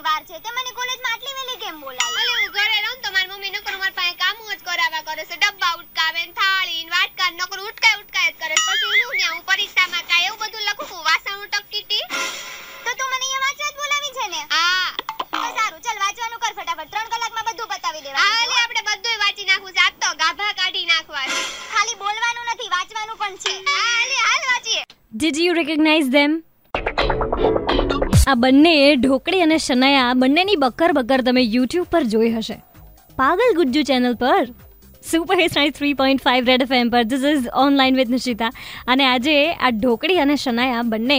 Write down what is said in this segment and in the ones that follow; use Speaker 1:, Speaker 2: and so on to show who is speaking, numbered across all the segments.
Speaker 1: મહિનાની વાર છે. તે મને કોલેજમાં આટલી વેલી કેમ બોલાવી?
Speaker 2: અલે હું ઘરે રહું ને તો મારી મમ્મી નકર મારા પાસે કામ જ કરાવા કરે છે. ડબ્બા ઉટકાવે ને થાળી ને વાટકા નકર ઉટકાય ઉટકાય જ કરે પછી હું ને હું પરીક્ષામાં કાંઈ એવું બધું લખું છું વાસણ ઉટકતી હતી
Speaker 1: તો તું મને અહીંયા વાંચવા જ બોલાવી છે ને?
Speaker 2: હા.
Speaker 1: તો સારું ચાલ વાંચવાનું કર ફટાફટ. ત્રણ કલાકમાં બધું બતાવી
Speaker 2: હા
Speaker 1: દેવાનું
Speaker 2: આપણે બધુંય વાંચી નાખવું છે. આજ તો ગાભા કાઢી નાખવા
Speaker 1: ખાલી બોલવાનું નથી વાંચવાનું પણ છે.
Speaker 2: હા હાલ વાંચીએ.
Speaker 3: Did you recognize them? આ બંને ઢોકળી અને શનાયા બંનેની બકર બકર તમે યુટ્યુબ પર જોઈ હશે. પાગલ ગુજ્જુ ચેનલ પર. Super hit night three point five red F M પર. This is online with Nishita અને આજે આ ઢોકળી અને શનાયા બંને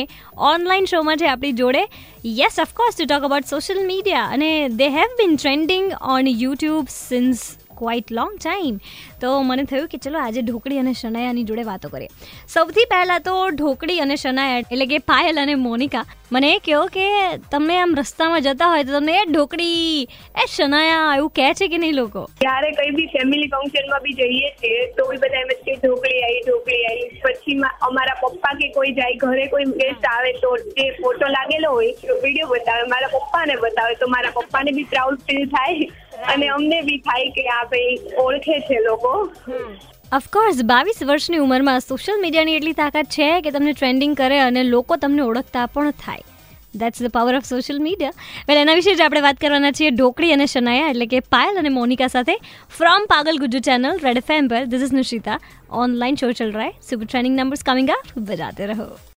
Speaker 3: ઓનલાઈન શોમાં છે આપણી જોડે. Yes of course to talk about social media અને they have been trending on YouTube since quite long time તો મને થયું કે ચલો આજે ઢોકળી અને શનાયાની જોડે વાતો કરીએ. સૌથી પહેલાં તો ઢોકળી અને શનાયા એટલે કે પાયલ અને મોનિકા મને એ કહો કે તમે આમ રસ્તામાં જતા હોય તો તમને એ ઢોકળી, એ શનાયા એવું કહે છે કે નહીં લોકો?
Speaker 4: જ્યારે કઈ બી ફેમિલી ફંક્શનમાં બી જઈએ છીએ, તો બી બધા એમ જ કે ઢોકળી આવી ઢોકળી આવી પછી મા- અમારા પપ્પા કે કોઈ જાય, ઘરે કોઈ ગેસ્ટ આવે તો જે ફોટો લાગેલો હોય વીડિયો બતાવે, મારા પપ્પાને બતાવે. તો મારા પપ્પાને બી પ્રાઉડ ફીલ થાય અને અમને બી થાય કે આ ભાઈ ઓળખે છે લોકો.
Speaker 3: ઓફકોર્સ બાવીસ વર્ષની ઉંમરમાં સોશિયલ મીડિયાની એટલી તાકાત છે કે તમને ટ્રેન્ડિંગ કરે અને લોકો તમને ઓળખતા પણ થાય. That's the power of social media well એના વિશે જ આપણે વાત કરવાના છીએ ઢોકળી અને શનાયા, એટલે કે પાયલ અને મોનિકા સાથે from Pagal Gujju channel red F પર. This is Nishita online show ચલ રહા super training numbers coming up બજાતે રહો.